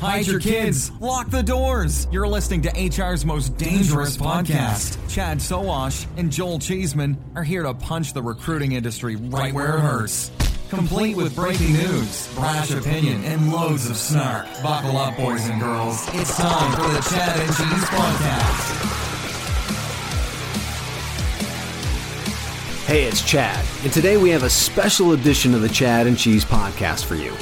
Hide your kids. Lock the doors. You're listening to HR's most dangerous podcast. Chad Sowash and Joel Cheeseman are here to punch the recruiting industry right where it hurts. Complete with breaking news, brash opinion, and loads of snark. Buckle up, boys and girls. It's time for the Chad and Cheese Podcast. Hey, it's Chad, and today we have a special edition of the Chad and Cheese podcast for you.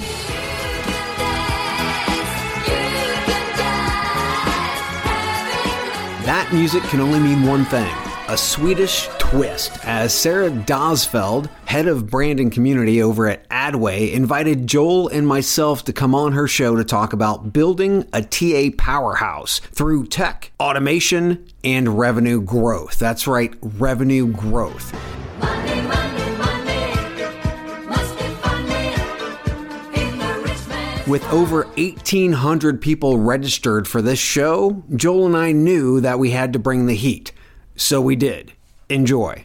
That music can only mean one thing a Swedish twist, as Sara Dalsfelt, head of brand and community over at Adway, invited Joel and myself to come on her show to talk about building a TA powerhouse through tech, automation, and revenue growth. That's right, revenue growth. With over 1,800 people registered for this show, Joel and I knew that we had to bring the heat. So we did. Enjoy.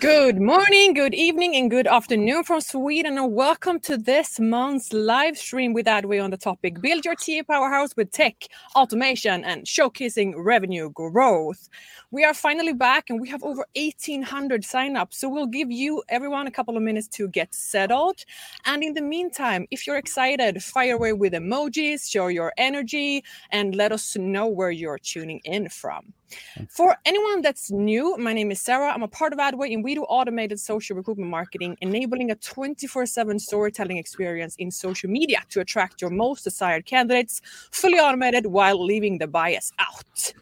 Good morning, good evening, and good afternoon from Sweden, and welcome to this month's live stream with Adway on the topic Build Your TA Powerhouse with Tech, Automation, and Showcasing Revenue Growth. We are finally back, and we have over 1,800 signups, so we'll give you, everyone, a couple of minutes to get settled. And in the meantime, if you're excited, fire away with emojis, show your energy, and let us know where you're tuning in from. For anyone that's new, my name is Sara. I'm a part of Adway, and we do automated social recruitment marketing, enabling a 24 7 storytelling experience in social media to attract your most desired candidates, fully automated while leaving the bias out.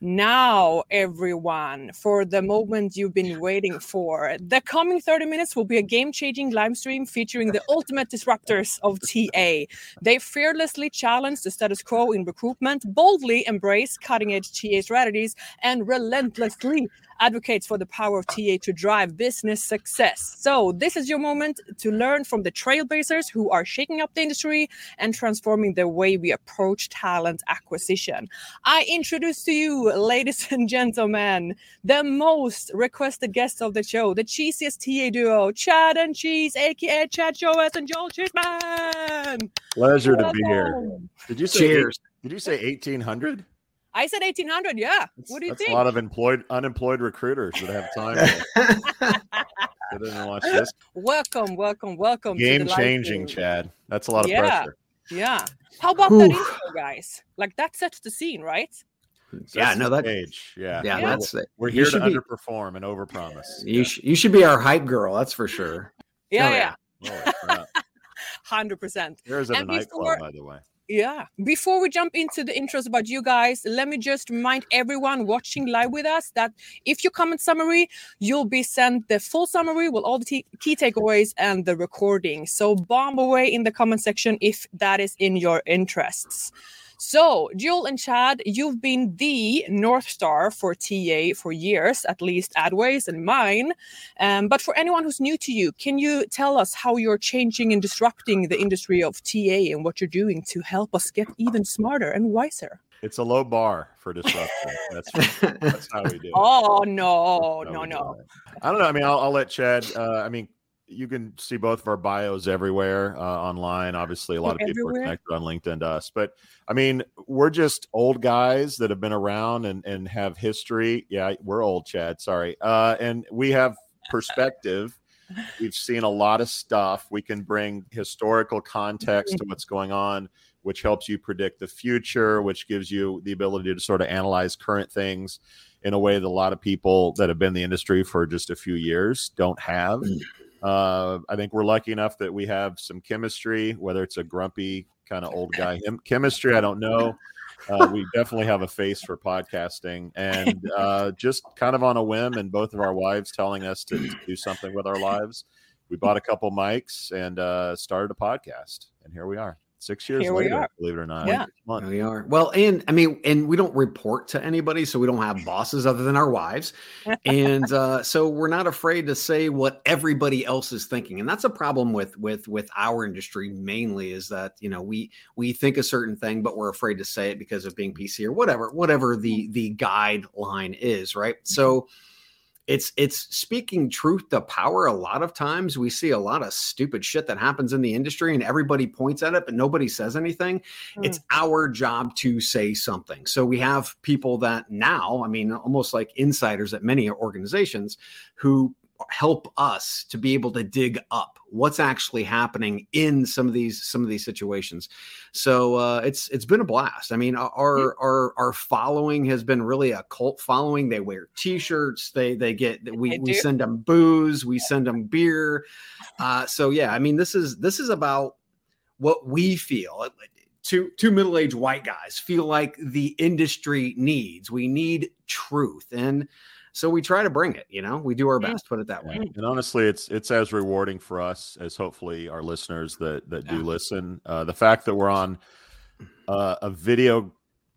Now, everyone, for the moment you've been waiting for. The coming 30 minutes will be a game changing live stream featuring the ultimate disruptors of TA. They fearlessly challenge the status quo in recruitment, boldly embrace cutting edge TA strategies, and relentlessly advocates for the power of TA to drive business success. So, this is your moment to learn from the trailblazers who are shaking up the industry and transforming the way we approach talent acquisition. I introduce to you, ladies and gentlemen, the most requested guests of the show, the cheesiest TA duo, Chad and Cheese, aka Chad Sowash and Joel Cheeseman. Pleasure to be here. Did you say Cheers. Did you say 1800? I said 1800, yeah. what do you That's think? a lot of employed unemployed recruiters that have time to sit in watch this. welcome, welcome, welcome. to the Game changing, stream. Chad. That's a lot of Yeah. pressure. Yeah. How about that intro, guys? Like that sets the scene, right? Yeah, no, that- stage. Yeah. Yeah, Yeah. that's it. We're here to be- underperform and overpromise. You, sh- you should be our hype girl, that's for sure. Yeah, Oh, yeah. yeah. Crap. Hundred percent. There's a nightclub, by the way. Yeah. Before we jump into the intros about you guys, let me just remind everyone watching live with us that if you comment summary, you'll be sent the full summary with all the t- key takeaways and the recording. So bomb away in the comment section if that is in your interests. So, Joel and Chad, you've been the North Star for TA for years, at least Adways and mine. Um, but for anyone who's new to you, can you tell us how you're changing and disrupting the industry of TA and what you're doing to help us get even smarter and wiser? It's a low bar for disruption. That's that's how we do it. Oh, no, no, no. I don't know. I mean, I'll, I'll let Chad. Uh, I mean, you can see both of our bios everywhere uh, online. Obviously, a lot of people everywhere? are connected on LinkedIn to us. But I mean, we're just old guys that have been around and, and have history. Yeah, we're old, Chad. Sorry. Uh, and we have perspective. We've seen a lot of stuff. We can bring historical context to what's going on, which helps you predict the future, which gives you the ability to sort of analyze current things in a way that a lot of people that have been in the industry for just a few years don't have. Uh, I think we're lucky enough that we have some chemistry, whether it's a grumpy kind of old guy. Him- chemistry, I don't know. Uh, we definitely have a face for podcasting, and uh, just kind of on a whim, and both of our wives telling us to, to do something with our lives, we bought a couple mics and uh, started a podcast, and here we are, six years Here later, believe it or not. Yeah. Six months. There we are. Well, and I mean, and we don't report to anybody, so we don't have bosses other than our wives, and uh, so we're not afraid to say what everybody else is thinking, and that's a problem with with with our industry mainly is that you know we we think a certain thing, but we're afraid to say it because of being PC or whatever whatever the the guideline is, right? So it's it's speaking truth to power a lot of times. We see a lot of stupid shit that happens in the industry and everybody points at it but nobody says anything. Hmm. It's our job to say something. So we have people that now i mean almost like insiders at many organizations who help us to be able to dig up what's actually happening in some of these some of these situations so uh, it's it's been a blast. I mean, our our our following has been really a cult following. They wear T-shirts. They they get we we send them booze. We send them beer. Uh, so yeah, I mean, this is this is about what we feel. Two two middle aged white guys feel like the industry needs. We need truth, and so we try to bring it. You know, we do our best. Put it that way. And honestly, it's it's as rewarding for us as hopefully our listeners that that do Yeah. listen. Uh, the fact that we're on uh, a video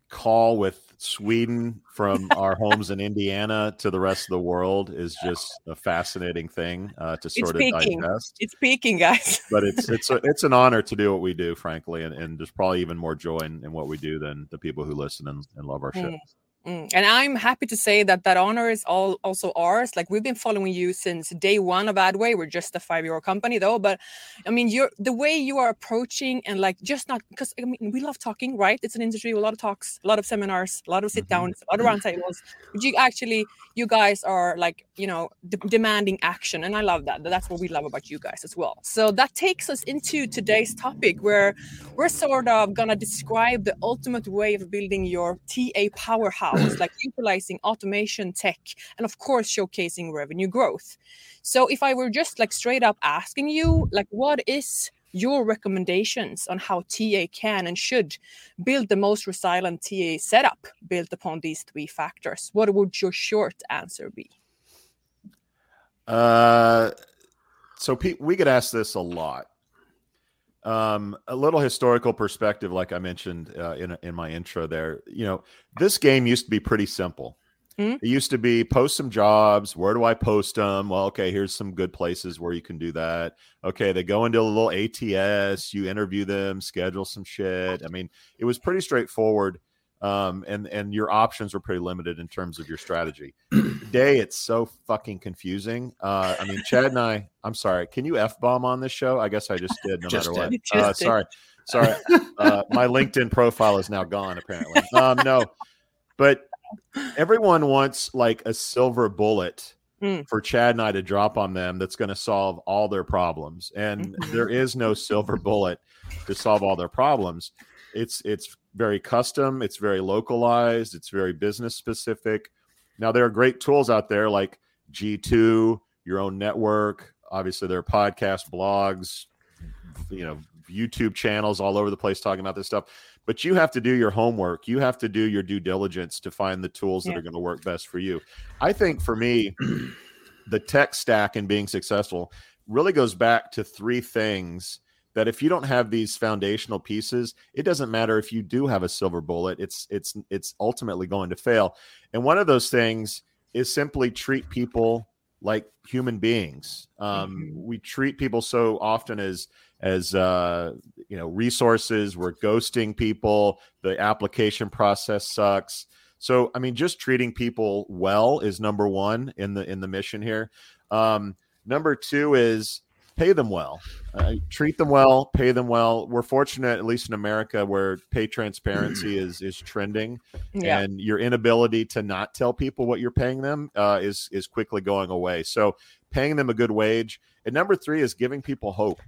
call with Sweden from our homes in Indiana to the rest of the world is just a fascinating thing uh, to sort of peaking. digest. It's peaking, guys. But it's it's a, it's an honor to do what we do, frankly, and, and there's probably even more joy in, in what we do than the people who listen and, and love our show. Mm. And I'm happy to say that that honor is all also ours. Like we've been following you since day one of Adway. We're just a five-year-old company though, but I mean, you're the way you are approaching and like just not because I mean we love talking, right? It's an industry with a lot of talks, a lot of seminars, a lot of sit downs, a lot of roundtables. But you actually, you guys are like you know de- demanding action, and I love that. That's what we love about you guys as well. So that takes us into today's topic, where we're sort of gonna describe the ultimate way of building your TA powerhouse, like utilizing automation tech and of course showcasing revenue growth. So if I were just like straight up asking you, like what is your recommendations on how TA can and should build the most resilient TA setup built upon these three factors? What would your short answer be? Uh, so Pete, we get asked this a lot. Um, a little historical perspective, like I mentioned uh, in in my intro. There, you know, this game used to be pretty simple. Mhm. It used to be post some jobs. Where do I post them? Well, okay, here's some good places where you can do that. Okay, they go into a little ATS. You interview them, schedule some shit. I mean, it was pretty straightforward. Um, and and your options were pretty limited in terms of your strategy today it's so fucking confusing. Uh, I mean, Chad and I, I'm sorry. Can you f bomb on this show? I guess I just did. No Just matter what. Uh, sorry, sorry. Uh, my LinkedIn profile is now gone. Apparently, um, no. But everyone wants like a silver bullet Mm. for Chad and I to drop on them that's going to solve all their problems, and Mhm. there is no silver bullet to solve all their problems. It's it's very custom. It's very localized. It's very business specific. Now there are great tools out there like G2, your own network. Obviously, there are podcast blogs, you know, YouTube channels all over the place talking about this stuff. But you have to do your homework. You have to do your due diligence to find the tools that are going to work best for you. I think for me, the tech stack and being successful really goes back to three things that if you don't have these foundational pieces it doesn't matter if you do have a silver bullet it's it's it's ultimately going to fail. And one of those things is simply treat people like human beings. Um, we treat people so often as as uh, you know resources we're ghosting people the application process sucks. So i mean just treating people well is number one in the in the mission here. Um, number two is pay them well. Uh, treat them well pay them well. We're fortunate at least in america where pay transparency is is trending Yeah. and your inability to not tell people what you're paying them uh, is is quickly going away. So paying them a good wage and number three is giving people hope.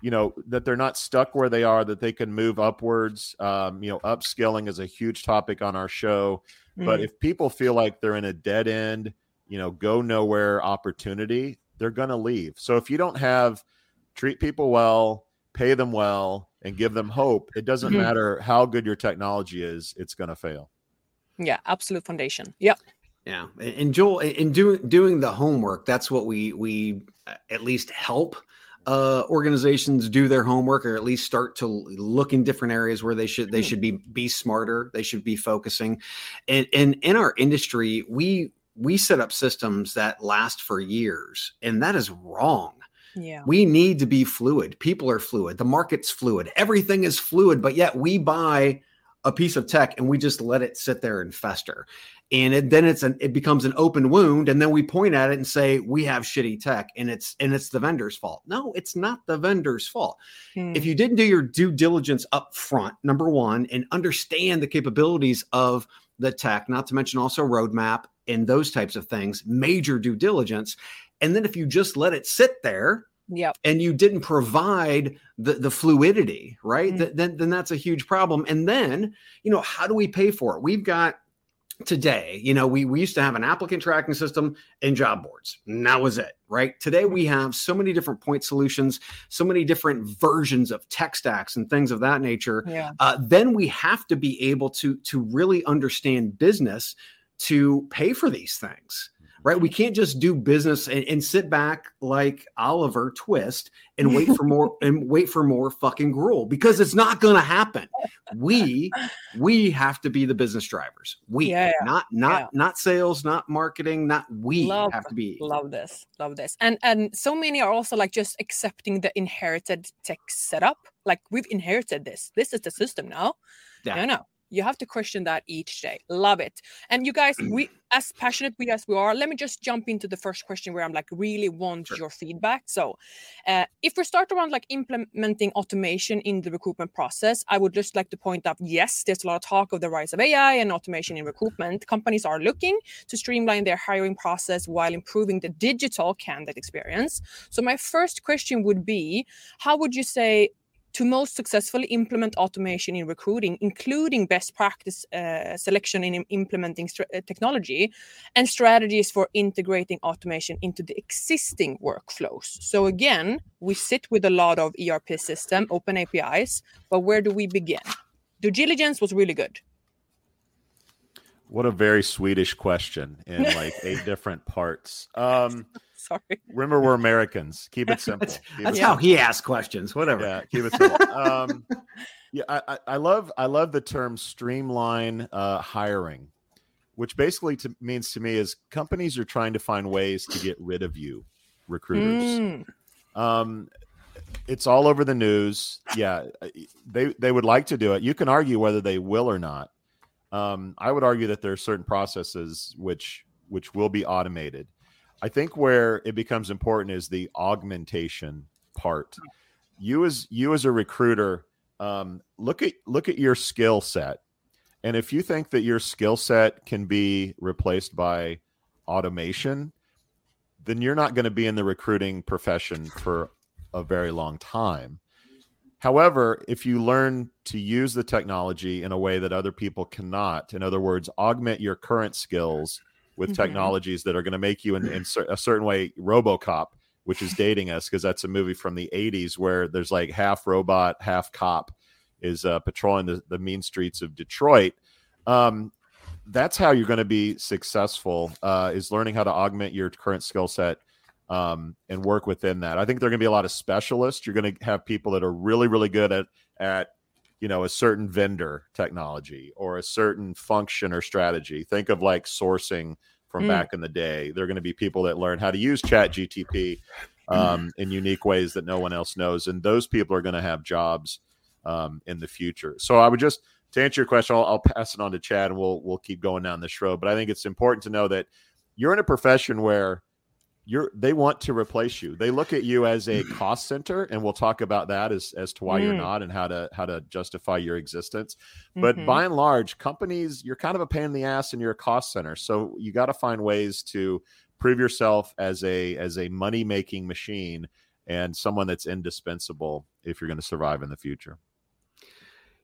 You know that they're not stuck where they are that they can move upwards. Um, you know upskilling is a huge topic on our show but Mm. if people feel like they're in a dead end you know go nowhere opportunity they're going to leave so if you don't have treat people well pay them well and give them hope it doesn't Mhm. matter how good your technology is it's going to fail yeah, absolute foundation. Yep. Yeah, and and Joel, in in doing doing the homework, that's what we we uh, at least help uh, organizations do their homework, or at least start to look in different areas where they should they should be be smarter. They should be focusing, and and in our industry, we we set up systems that last for years, and that is wrong. Yeah. We need to be fluid. People are fluid. The market's fluid. Everything is fluid, but yet we buy a piece of tech and we just let it sit there and fester. And it, then it's an it becomes an open wound, and then we point at it and say we have shitty tech, and it's and it's the vendor's fault. No, it's not the vendor's fault. Hmm. If you didn't do your due diligence up front, number one, and understand the capabilities of the tech, not to mention also roadmap and those types of things, major due diligence. And then if you just let it sit there Yep. and you didn't provide the, the fluidity, right? Mm. Th- then, then that's a huge problem. And then, you know, how do we pay for it? We've got today, you know, we, we used to have an applicant tracking system and job boards. And that was it, right? Today we have so many different point solutions, so many different versions of tech stacks and things of that nature Yeah. uh, then we have to be able to to really understand business to pay for these things right we mm-hmm. can't just do business and, and sit back like oliver twist and wait for more and wait for more fucking gruel because it's not going to happen we we have to be the business drivers we Yeah, yeah, not not yeah. not sales not marketing not we Love- have to be Love this. Love this. And and so many are also like just accepting the inherited tech setup. Like we've inherited this. This is the system now. Yeah. No, no. You have to question that each day. Love it. And you guys, we as passionate we as we are, let me just jump into the first question where I'm like really want Sure. your feedback. So uh, if we start around like implementing automation in the recruitment process, I would just like to point out yes, there's a lot of talk of the rise of AI and automation in recruitment. Companies are looking to streamline their hiring process while improving the digital candidate experience. So, my first question would be How would you say to most successfully implement automation in recruiting, including best practice uh, selection in implementing uh, technology and strategies for integrating automation into the existing workflows? So, again, we sit with a lot of ERP system, open APIs, but where do we begin? Due diligence was really good. what a very swedish question in like eight different parts um Sorry. remember we're americans. Keep it simple. that's, Keep that's it how he asks questions. Whatever. Yeah keep it simple. Um yeah I, I i love i love the term streamline uh hiring which basically to, means to me is companies are trying to find ways to get rid of you recruiters. Mm, um it's all over the news. Yeah they they would like to do it. You can argue whether they will or not. Um i would argue that there are certain processes which which will be automated i think where it becomes important is the augmentation part. You as you as a recruiter um look at look at your skill set. And if you think that your skill set can be replaced by automation then you're not going to be in the recruiting profession for a very long time. However, if you learn to use the technology in a way that other people cannot, in other words, augment your current skills with Mhm. technologies that are going to make you in, in a certain way RoboCop, which is dating us because that's a movie from the 80s where there's like half robot, half cop is uh, patrolling the, the mean streets of Detroit. Um, that's how you're going to be successful uh, is learning how to augment your current skill set um, and work within that. I think there are going to be a lot of specialists. You're going to have people that are really, really good at at you know a certain vendor technology or a certain function or strategy. Think of like sourcing from Mm. back in the day. there are going to be people that learn how to use Chat GPT um, in unique ways that no one else knows, and those people are going to have jobs um, in the future. So I would just to answer your question, I'll, I'll pass it on to Chad, and we'll we'll keep going down this road. But I think it's important to know that you're in a profession where you're they want to replace you. They look at you as a cost center, and we'll talk about that as as to why you're Mm. not and how to how to justify your existence. But Mhm. by and large, companies you're kind of a pain in the ass, and you're a cost center. So you got to find ways to prove yourself as a as a money making machine and someone that's indispensable if you're going to survive in the future.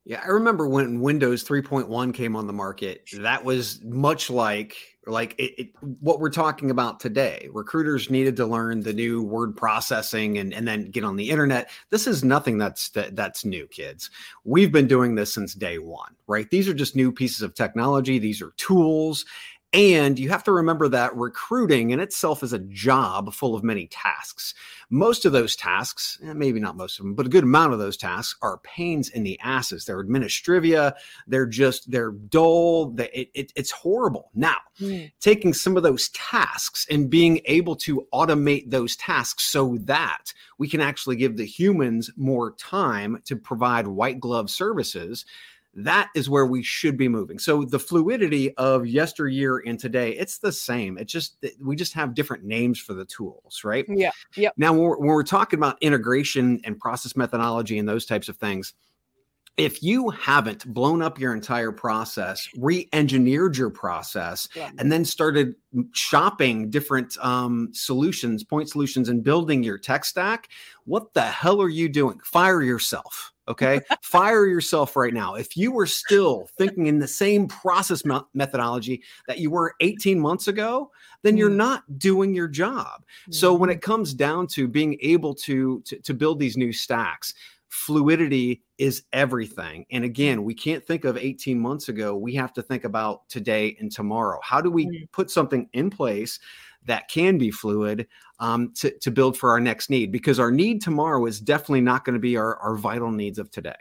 Yeah, I remember when Windows 3.1 came on the market. That was much like like it, it, what we're talking about today. Recruiters needed to learn the new word processing and, and then get on the internet. This is nothing that's that, that's new, kids. We've been doing this since day one, right? These are just new pieces of technology. These are tools. And you have to remember that recruiting in itself is a job full of many tasks. Most of those tasks, eh, maybe not most of them, but a good amount of those tasks are pains in the asses. They're administrivia. They're just, they're dull. They, it, it, it's horrible. Now, Mm. taking some of those tasks and being able to automate those tasks so that we can actually give the humans more time to provide white glove services that is where we should be moving so the fluidity of yesteryear and today it's the same it's just we just have different names for the tools right Yeah. Yep. now when we're, when we're talking about integration and process methodology and those types of things if you haven't blown up your entire process re-engineered your process Yeah. and then started shopping different um, solutions, point solutions, and building your tech stack, what the hell are you doing? Fire yourself. Okay. Fire yourself right now. If you were still thinking in the same process me- methodology that you were 18 months ago, then you're Mm. not doing your job. So when it comes down to being able to, to to build these new stacks, fluidity is everything. And again, we can't think of 18 months ago. We have to think about today and tomorrow. How do we Mm. put something in place that can be fluid um, to, to build for our next need? Because our need tomorrow is definitely not going to be our, our vital needs of today.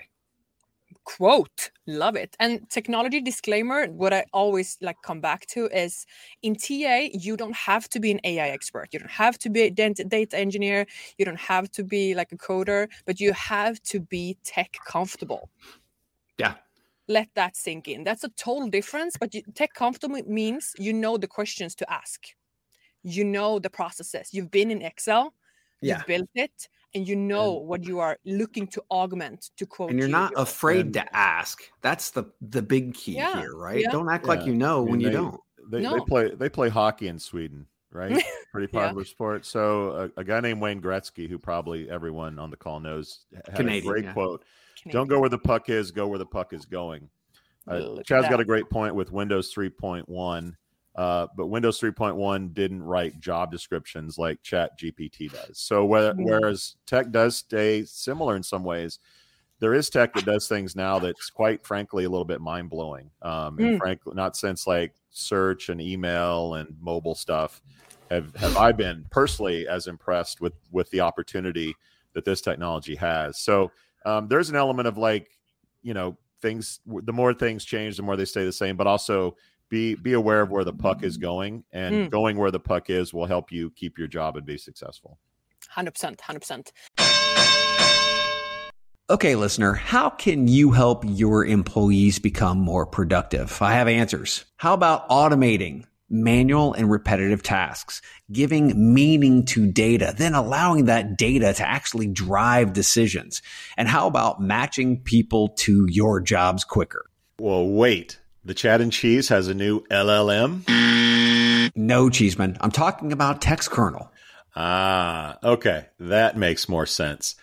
quote love it and technology disclaimer what i always like come back to is in ta you don't have to be an ai expert you don't have to be a data engineer you don't have to be like a coder but you have to be tech comfortable Yeah. let that sink in that's a total difference but you, tech comfortable means you know the questions to ask you know the processes you've been in excel Yeah. you've built it and you know what you are looking to augment to quote And you're you, not your- afraid And- to ask. That's the the big key Yeah, here, right? yeah. Don't act like you know I mean, when you they- don't. They, they play they play hockey in Sweden, right? Pretty Yeah. popular sport. So a, a guy named Wayne Gretzky, who probably everyone on the call knows, had Canadian, a great yeah. quote: "Don't go where the puck is, go where the puck is going." Uh, Chad's got a great point with Windows 3.1, uh, but Windows 3.1 didn't write job descriptions like Chat GPT does. So whe- Mm. whereas tech does stay similar in some ways, there is tech that does things now that's quite frankly a little bit mind blowing. Um, and Mm. frankly, not since like search and email and mobile stuff have have I been personally as impressed with with the opportunity that this technology has. So um, there's an element of like you know things the more things change the more they stay the same but also be be aware of where the puck is going and Mm. going where the puck is will help you keep your job and be successful 100% 100% Okay, listener, how can you help your employees become more productive? I have answers. How about automating manual and repetitive tasks, giving meaning to data, then allowing that data to actually drive decisions? And how about matching people to your jobs quicker? well wait the chat and cheese has a new llm No, Cheeseman. I'm talking about TextKernel. ah okay that makes more sense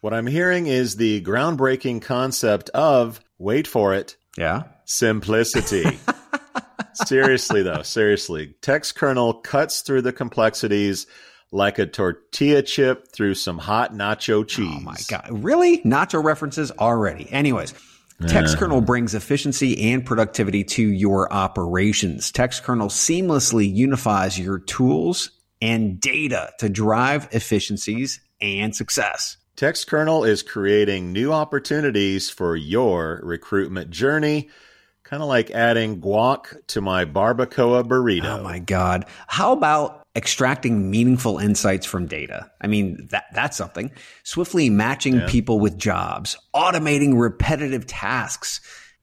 what i'm hearing is the groundbreaking concept of wait for it Yeah. simplicity. seriously, though, seriously, TextKernel cuts through the complexities like a tortilla chip through some hot nacho cheese. Oh my god! Really? Nacho references already. Anyways. TextKernel brings efficiency and productivity to your operations. TextKernel seamlessly unifies your tools and data to drive efficiencies and success. TextKernel is creating new opportunities for your recruitment journey, kind of like adding guac to my barbacoa burrito. Oh my God. How about extracting meaningful insights from data? I mean, that, that's something. Swiftly matching people with jobs, automating repetitive tasks.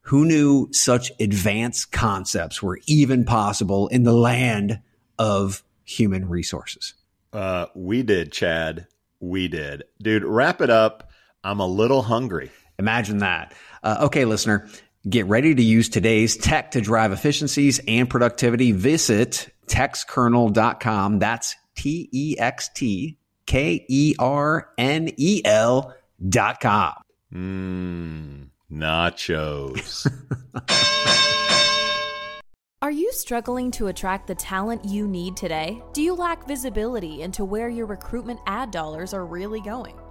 Who knew such advanced concepts were even possible in the land of human resources? Uh, we did, Chad. We did. Dude, wrap it up. I'm a little hungry. Imagine that. Uh, okay, listener, get ready to use today's tech to drive efficiencies and productivity. Visit textkernel.com. That's T E X T K E R N E L dot com. Mmm, nachos. Are you struggling to attract the talent you need today? Do you lack visibility into where your recruitment ad dollars are really going?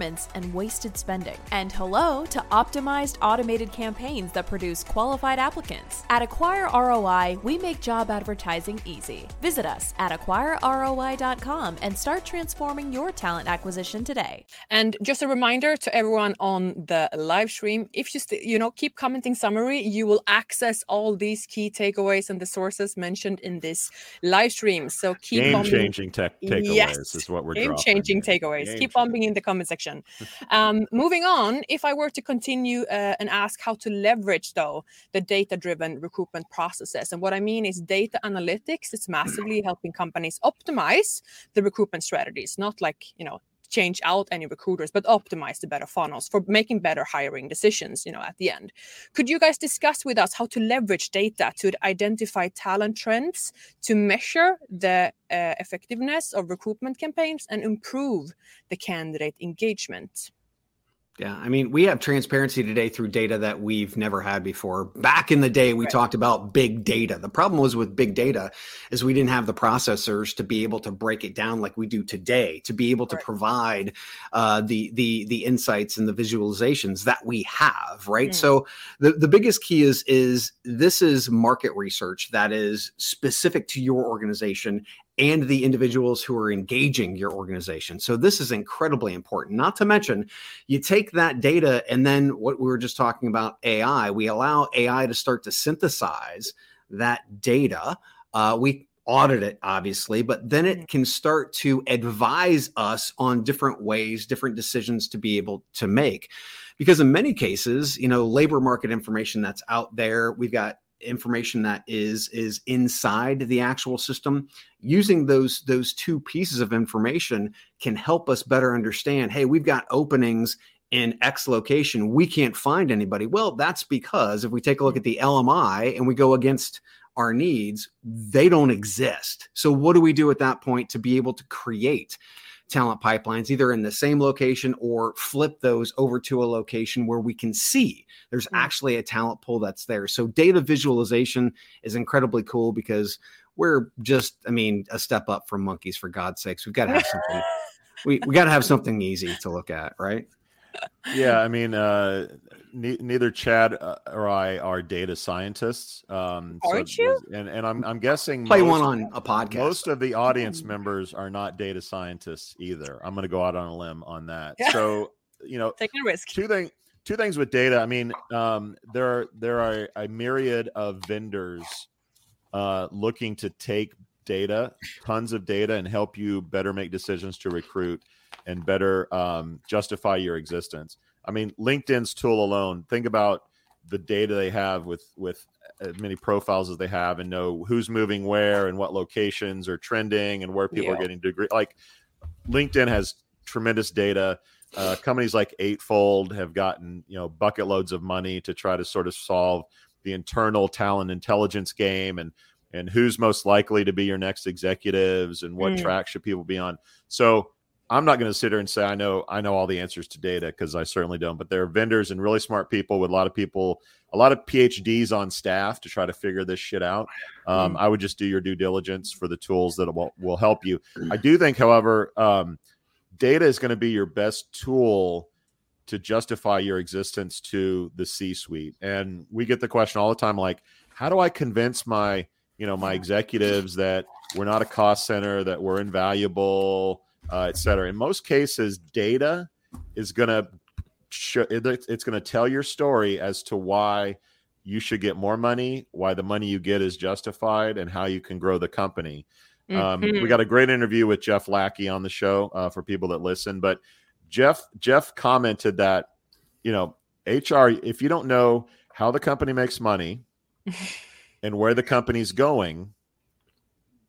and wasted spending. And hello to optimized automated campaigns that produce qualified applicants. At Acquire ROI, we make job advertising easy. Visit us at acquireroi.com and start transforming your talent acquisition today. And just a reminder to everyone on the live stream: if you st- you know keep commenting summary, you will access all these key takeaways and the sources mentioned in this live stream. So keep Game bombing- changing tech takeaways Yes. is what we're game dropping changing takeaways. Game Keep bombing in the comment section. Um, moving on, if I were to continue uh, and ask how to leverage though the data driven recruitment processes, and what I mean is data analytics it's massively helping companies optimize the recruitment strategies, not like you know change out any recruiters but optimize the better funnels for making better hiring decisions you know at the end. Could you guys discuss with us how to leverage data to identify talent trends to measure the uh, effectiveness of recruitment campaigns and improve the candidate engagement Yeah, I mean, we have transparency today through data that we've never had before. Back in the day, we Right. talked about big data. The problem was with big data is we didn't have the processors to be able to break it down like we do today, to be able to Right. provide uh, the the the insights and the visualizations that we have. Right. Mm. So the the biggest key is is this is market research that is specific to your organization and the individuals who are engaging your organization. So this is incredibly important. Not to mention you take that data and then what we were just talking about AI, we allow AI to start to synthesize that data. Uh, we audit it, obviously, but then it can start to advise us on different ways, different decisions to be able to make. Because in many cases, you know, labor market information that's out there, we've got information that is is inside the actual system using those those two pieces of information can help us better understand hey we've got openings in x location. We can't find anybody. Well that's because if we take a look at the lmi and we go against our needs they don't exist. So what do we do at that point to be able to create talent pipelines either in the same location or flip those over to a location where we can see there's Mm. actually a talent pool that's there. So data visualization is incredibly cool because we're just i mean a step up from monkeys for god's sakes. We've got to have something we, we got to have something easy to look at right yeah, I mean, uh, ne- neither Chad uh, or I are data scientists. Um, Aren't you? And, and I'm, I'm guessing play most, one on a podcast most of the audience members are not data scientists either. I'm going to go out on a limb on that. Yeah. So, you know, taking a risk two things two things with data i mean um, there are there are a myriad of vendors uh, looking to take data tons of data and help you better make decisions to recruit and better um, justify your existence i mean linkedin's tool alone think about the data they have with with as many profiles as they have and know who's moving where and what locations are trending and where people are getting degree like LinkedIn has tremendous data. Uh, companies like Eightfold have gotten you know bucket loads of money to try to sort of solve the internal talent intelligence game and and who's most likely to be your next executives and what Mm. track should people be on. So I'm not going to sit here and say I know I know all the answers to data because I certainly don't. But there are vendors and really smart people with a lot of people, a lot of PhDs on staff to try to figure this shit out. Um, I would just do your due diligence for the tools that will will help you. I do think, however, um, data is going to be your best tool to justify your existence to the C-suite. And we get the question all the time, like, how do I convince my you know my executives that we're not a cost center, that we're invaluable, uh, et cetera. In most cases, data is going to it's going to tell your story as to why you should get more money, why the money you get is justified, and how you can grow the company. Um, we Mhm. got a great interview with Jeff Lackey on the show uh, for people that listen. But Jeff Jeff commented that you know HR if you don't know how the company makes money and where the company's going,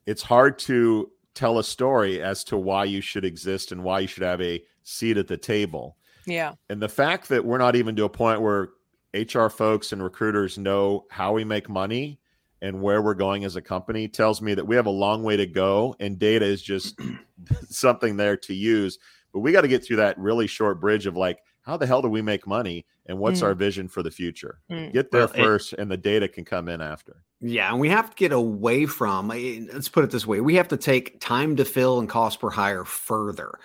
it's hard to tell a story as to why you should exist and why you should have a seat at the table. yeah. And the fact that we're not even to a point where HR folks and recruiters know how we make money and where we're going as a company tells me that we have a long way to go and data is just something there to use. But we got to get through that really short bridge of like, how the hell do we make money and what's Mm. our vision for the future? Mm. Get there Well, it- first and the data can come in after. Yeah, and we have to get away from. eh, Let's put it this way: we have to take time to fill and cost per hire further.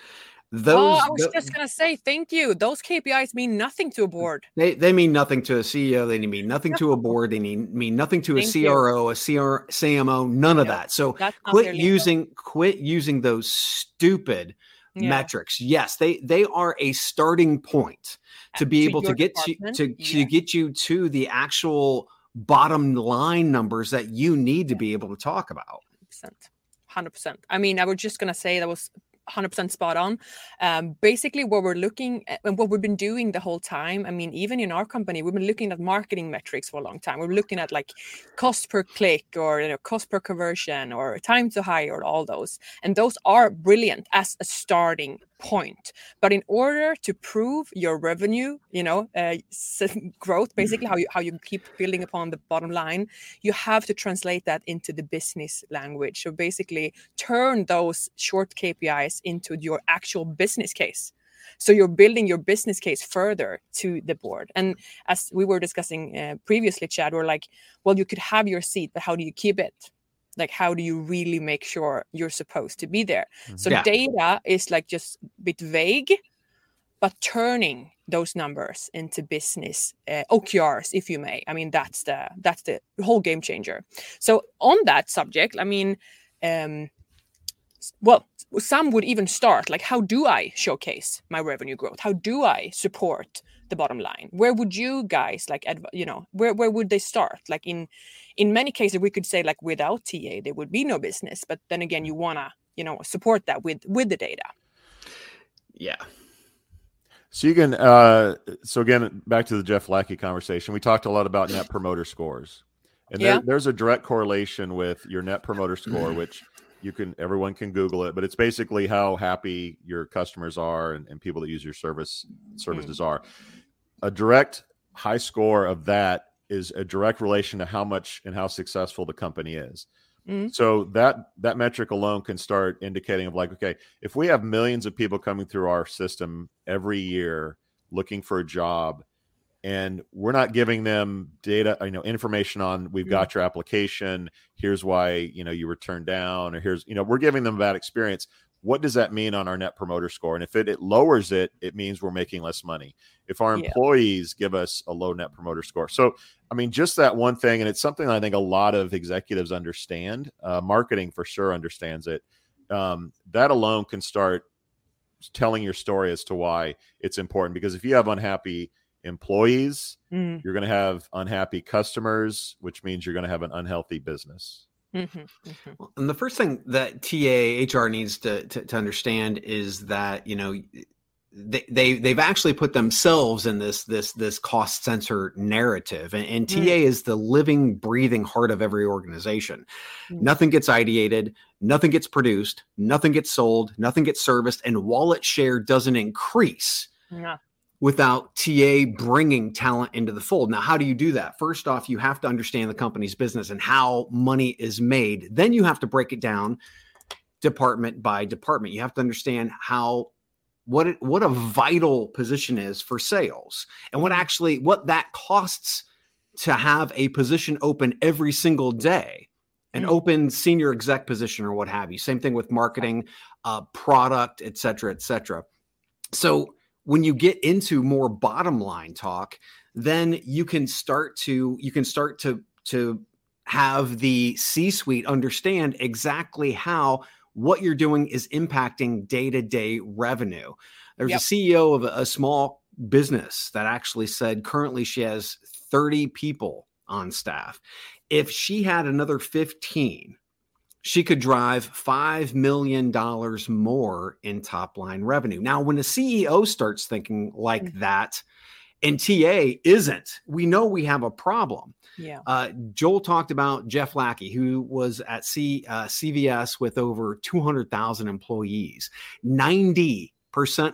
Those oh, I was tho- just gonna say thank you. Those KPIs mean nothing to a board. they they mean nothing to a CEO. They mean nothing to a board. They mean mean nothing to a Thank you. CRO, a CR, CMO. None of that. So quit using quit using those stupid Yeah. metrics. Yes, they they are a starting point to be To able to get to, department, to, to yeah. get you to the actual bottom line numbers that you need to be able to talk about. percent, hundred percent. I mean, I was just gonna say that was hundred percent spot on. Um, basically, what we're looking at and what we've been doing the whole time. I mean, even in our company, we've been looking at marketing metrics for a long time. We're looking at like cost per click or you know cost per conversion or time to hire, all those, and those are brilliant as a starting point. But in order to prove your revenue, you know, uh, growth, basically how you how you keep building upon the bottom line, you have to translate that into the business language. So basically, turn those short KPIs into your actual business case. So you're building your business case further to the board. And as we were discussing uh, previously, Chad, we're like, well, you could have your seat, but how do you keep it? Like, how do you really make sure you're supposed to be there? So Yeah. data is like just a bit vague, but turning those numbers into business uh, OKRs, if you may. I mean, that's the that's the whole game changer. So on that subject, I mean, um, well, some would even start like, how do I showcase my revenue growth? How do I support the bottom line? Where would you guys like, adv- you know, where where would they start? Like in in many cases, we could say like without TA, there would be no business. But then again, you wanna you know support that with with the data. Yeah. So you can uh so again back to the Jeff Lackey conversation. We talked a lot about net promoter scores. And there, there's a direct correlation with your net promoter score, which you can everyone can Google it, but it's basically how happy your customers are and, and people that use your service services are. A direct high score of that is a direct relation to how much and how successful the company is. Mhm. So that that metric alone can start indicating of like, okay, if we have millions of people coming through our system every year looking for a job, and we're not giving them data, you know, information on we've got your application, here's why you know you were turned down, or here's you know we're giving them bad experience. What does that mean on our net promoter score? And if it, it lowers it, it means we're making less money. If our Yeah. employees give us a low net promoter score, so I mean, just that one thing, and it's something I think a lot of executives understand. Uh, marketing for sure understands it. Um, that alone can start telling your story as to why it's important. Because if you have unhappy employees, Mm, you're going to have unhappy customers, which means you're going to have an unhealthy business. Mhm, mhm. And the first thing that TA HR needs to, to, to understand is that, you know, they, they they've actually put themselves in this this this cost center narrative and, and TA Mm. is the living breathing heart of every organization Mm. nothing gets ideated nothing gets produced, nothing gets sold, nothing gets serviced, and wallet share doesn't increase Yeah. Without TA bringing talent into the fold. Now, how do you do that? First off, you have to understand the company's business and how money is made. Then you have to break it down department by department. You have to understand how what it, what a vital position is for sales and what actually what that costs to have a position open every single day an Mm. open senior exec position or what have you same thing with marketing uh, product et cetera et cetera so when you get into more bottom line talk then you can start to you can start to to have the c suite understand exactly how what you're doing is impacting day-to-day revenue there's Yep. a ceo of a, a small business that actually said currently she has 30 people on staff if she had another 15 she could drive $5 million more in top line revenue. Now, when a CEO starts thinking like Mm. that and TA isn't, we know we have a problem. Yeah. Uh, Joel talked about Jeff Lackey, who was at C, uh, CVS with over 200,000 employees. 90%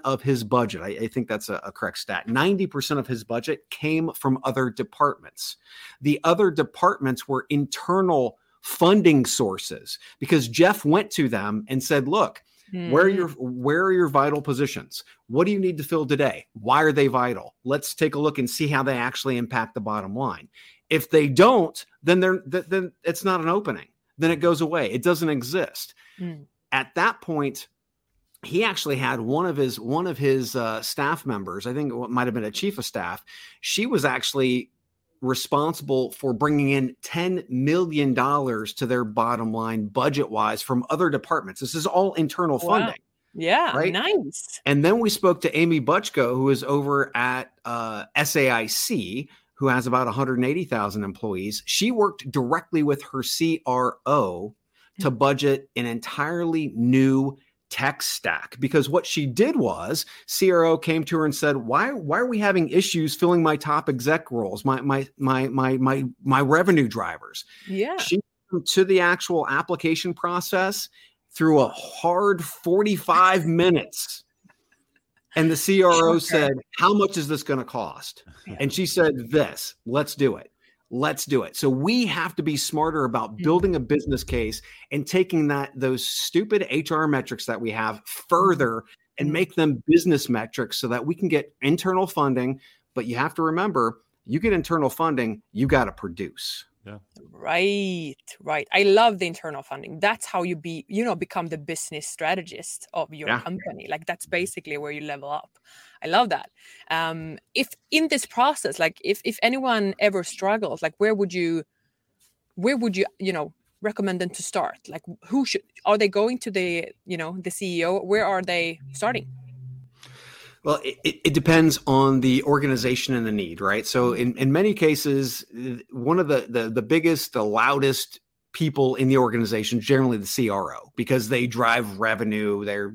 of his budget, I, I think that's a, a correct stat, 90% of his budget came from other departments. The other departments were internal funding sources because Jeff went to them and said, look, where are Mhm. your where are your vital positions? What do you need to fill today? Why are they vital? Let's take a look and see how they actually impact the bottom line. If they don't, then they're th- then it's not an opening. Then it goes away. It doesn't exist. Mm. At that point, he actually had one of his one of his uh, staff members. I think it might have been a chief of staff. She was actually responsible for bringing in $10 million to their bottom line budget wise from other departments. This is all internal Wow. funding. Yeah. right? Nice. And then we spoke to Amy Butchko, who is over at uh, SAIC, who has about 180,000 employees. She worked directly with her CRO to budget an entirely new tech stack because what she did was CRO came to her and said, "Why why are we having issues filling my top exec roles, my my my my my my revenue drivers?" Yeah. She to the actual application process through a hard 45 minutes. And the CRO Okay. said, How much is this going to cost? And she said, This, let's do it. Let's do it. So we have to be smarter about Mhm. building a business case and taking that those stupid HR metrics that we have further and Mhm. make them business metrics so that we can get internal funding. But you have to remember, you get internal funding, you got to produce. Right, right. I love the internal funding. That's how you be, you know, become the business strategist of your Yeah. company. Like that's basically where you level up. I love that. Um, if in this process, like if if anyone ever struggles, like where would you, where would you, you know, recommend them to start? Like who should are they going to the, you know, the CEO? Where are they starting? Well, it, it- depends on the organization and the need, right? So, in, in many cases, one of the, the the biggest, the loudest people in the organization, generally the CRO, because they drive revenue. They're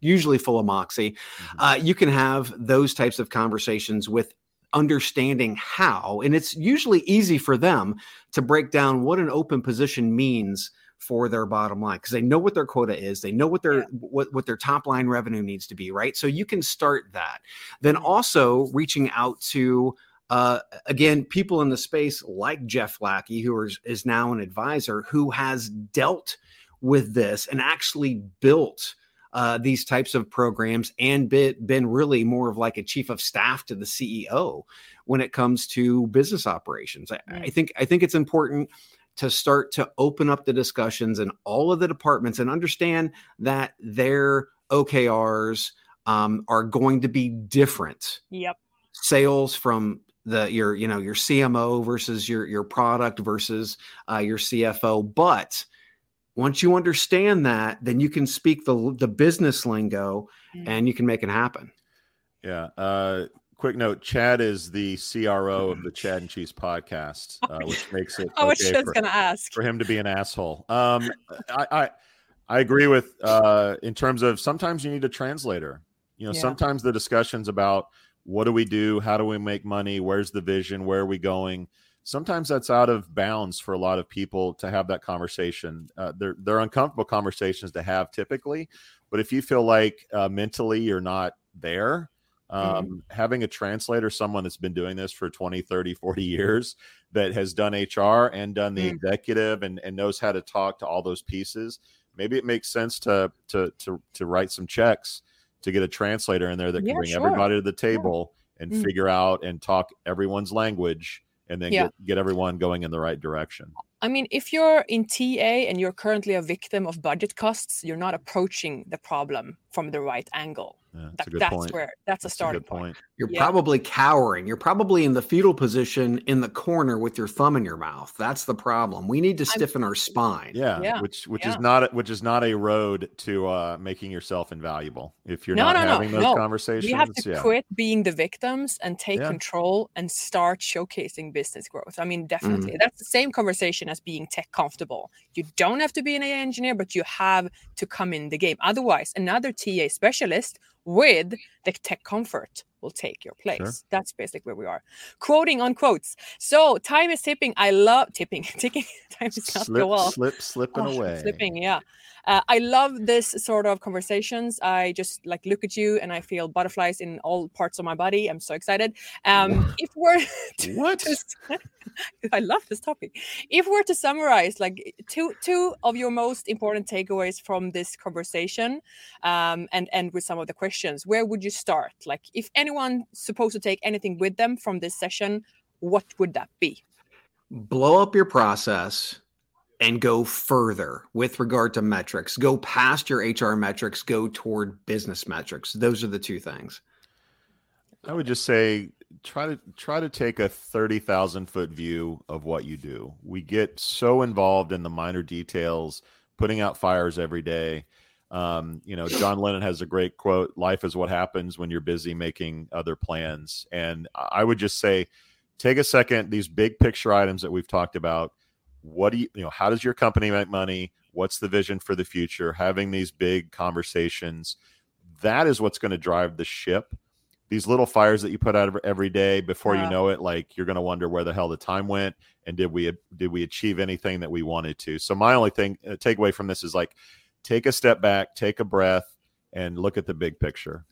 usually full of moxie. Uh, you can have those types of conversations with understanding how, and it's usually easy for them to break down what an open position means for their bottom line because they know what their quota is they know what their Yeah. what, what their top line revenue needs to be right so you can start that then also reaching out to uh, again people in the space like jeff lackey who is, is now an advisor who has dealt with this and actually built uh, these types of programs and been, been really more of like a chief of staff to the ceo when it comes to business operations I, I Mm. think i think it's important to start to open up the discussions in all of the departments and understand that their OKRs um, are going to be different. Yep. Sales from the your you know your CMO versus your your product versus uh, your CFO, but once you understand that, then you can speak the the business lingo Mm. and you can make it happen. Yeah. Uh, quick note: Chad is the CRO of the Chad and Cheese podcast, uh, which makes it I was okay just gonna ask. for him to be an asshole. Um, I, I I agree with uh, in terms of sometimes you need a translator. You know, Yeah. sometimes the discussions about what do we do, how do we make money, where's the vision, where are we going. sometimes that's out of bounds for a lot of people to have that conversation. Uh, they're they're uncomfortable conversations to have typically, but if you feel like uh, mentally you're not there, um, having a translator, someone that's been doing this for 20, 30, 40 years that has done HR and done the Mm. executive and, and knows how to talk to all those pieces, maybe it makes sense to to to to write some checks to get a translator in there that can Yeah, bring sure. everybody to the table and Mm. figure out and talk everyone's language and then Yeah. get, get everyone going in the right direction. I mean, if you're in TA and you're currently a victim of budget costs, you're not approaching the problem from the right angle. Yeah, that's That- a good that's point. where that's, a That's starting good point. You're Yeah. probably cowering. You're probably in the fetal position in the corner with your thumb in your mouth. That's the problem. We need to stiffen our spine. Yeah, Yeah, which which yeah. is not a- which is not a road to uh, making yourself invaluable. If you're No, not no, no, having those no. conversations, We have to yeah. quit being the victims and take Yeah. control and start showcasing business growth. I mean, definitely. Mm-hmm. That's the same conversation as being tech comfortable. You don't have to be an AI engineer, but you have to come in the game. Otherwise, another TA specialist with the tech comfort will take your place. That's basically where we are. Quoting on quotes. So time is tipping. I love tipping. Ticking. time is not slip, go off. slip, slipping Oh, away. Slipping, yeah. Uh, I love this sort of conversations. I just like look at you and I feel butterflies in all parts of my body. I'm so excited. Um, if we're to, What? to I love this topic. If we're to summarize, like two two of your most important takeaways from this conversation, um, and end with some of the questions, where would you start? Like, if anyone supposed to take anything with them from this session, what would that be? blow up your process and go further with regard to metrics. Go past your HR metrics, go toward business metrics. Those are the two things. I would just say try to try to take a 30,000 foot view of what you do. We get so involved in the minor details, putting out fires every day. Um, you know, John Lennon has a great quote, life is what happens when you're busy making other plans. And I would just say take a second these big picture items that we've talked about. What do you, you know, how does your company make money? What's the vision for the future? Having these big conversations, that is what's going to drive the ship these little fires that you put out every day before you know it like you're going to wonder where the hell the time went and did we did we achieve anything that we wanted to so my only thing uh, takeaway from this is like take a step back take a breath and look at the big picture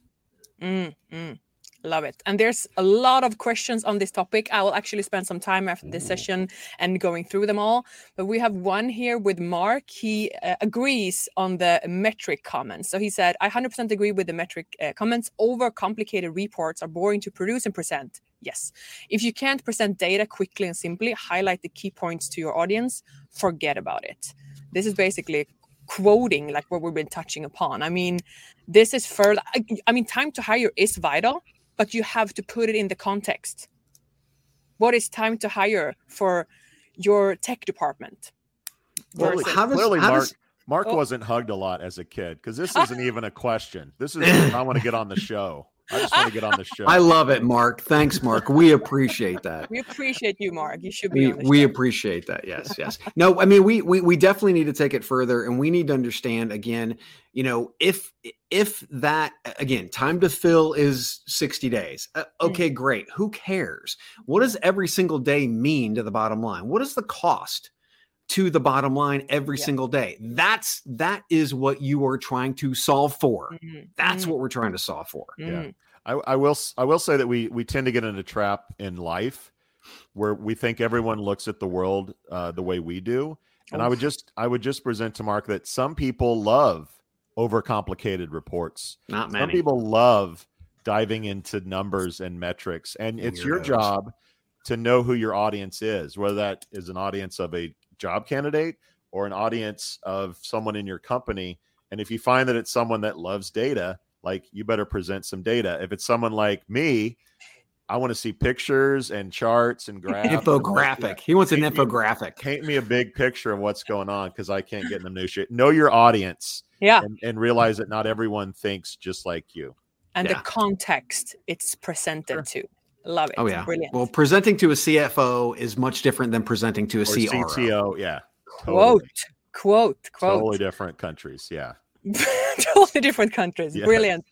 Mm, mm. Love it. And there's a lot of questions on this topic. I will actually spend some time after this session and going through them all. But we have one here with Mark. He uh, agrees on the metric comments. So he said, I 100% agree with the metric uh, comments. Overcomplicated reports are boring to produce and present. Yes. If you can't present data quickly and simply, highlight the key points to your audience, forget about it. This is basically quoting like what we've been touching upon. I mean, this is further I, I mean time to hire is vital but you have to put it in the context. What is time to hire for your tech department? Clearly, versus- how does- clearly how mark does- mark Oh. wasn't hugged a lot as a kid because this isn't even a question. This is i want to get on the show i just want to get on the show I love it, Mark. Thanks, Mark. We appreciate that. we appreciate you mark you should be We, on the we appreciate that. Yes, yes. No, I mean we, we we definitely need to take it further and we need to understand again, you know, if if that again, time to fill is 60 days. Uh, okay, great. Who cares? What does every single day mean to the bottom line? What is the cost to the bottom line every Yeah. single day? That's that is what you are trying to solve for. Mhm, That's mhm, what we're trying to solve for. mhm. I, I will s- I will say that we we tend to get in a trap in life where we think everyone looks at the world uh, the way we do, and I would just I would just present to Mark that some people love overcomplicated reports. Not Some many. people love diving into numbers and metrics, and it's your Weirdos. job to know who your audience is, whether that is an audience of a job candidate or an audience of someone in your company. And if you find that it's someone that loves data, like you better present some data. If it's someone like me, I want to see pictures and charts and graphs. and- infographic. He wants an Paint me- infographic. Paint me a big picture of what's going on because I can't get in the minutiae. Know your audience yeah and, and realize that not everyone thinks just like you. and Yeah. the context it's presented to love it Oh yeah. brilliant Well, presenting to a CFO is much different than presenting to a Or CRO. CTO, yeah. quote quote quote Totally different countries. Yeah. totally different countries. Yes. Brilliant.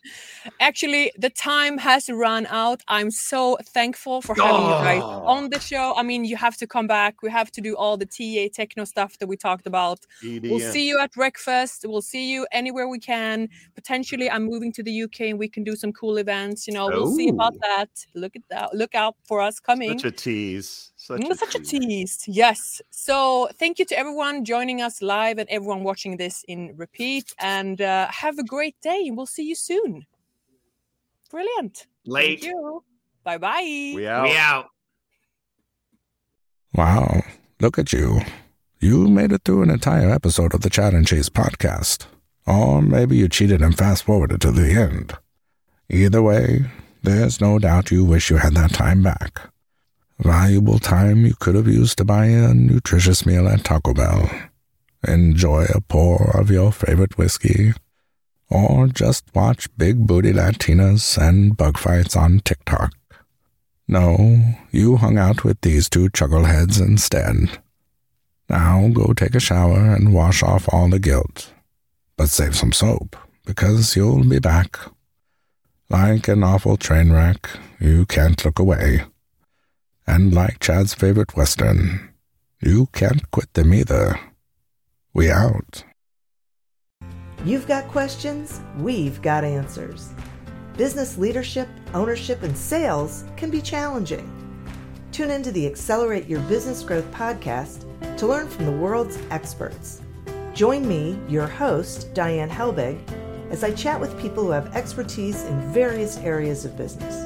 Actually, the time has run out. I'm so thankful for having you guys Oh. on the show. I mean, you have to come back. We have to do all the TA techno stuff that we talked about. We'll see you at breakfast. We'll see you anywhere we can. Potentially, I'm moving to the UK and we can do some cool events. You know, we'll see about oh. that. Look at that. Look out for us coming. Such a tease. Such, Mm, such a tease. Yes. So thank you to everyone joining us live and everyone watching this in repeat. And uh, have a great day. And we'll see you soon. Brilliant. Late. Thank you. Bye bye. We out. We out. Wow, look at you. You made it through an entire episode of the Chad and Cheese podcast. Or maybe you cheated and fast forwarded to the end. Either way, there's no doubt you wish you had that time back. Valuable time you could have used to buy a nutritious meal at Taco Bell, enjoy a pour of your favorite whiskey, or just watch big booty Latinas and bug fights on TikTok. No, you hung out with these two chuckleheads instead. Now go take a shower and wash off all the guilt. But save some soap, because you'll be back. Like an awful train wreck, you can't look away. And like Chad's favorite Western, you can't quit them either. We out. You've got questions, we've got answers. Business leadership, ownership, and sales can be challenging. Tune into the Accelerate Your Business Growth podcast to learn from the world's experts. Join me, your host, Diane Helbig, as I chat with people who have expertise in various areas of business.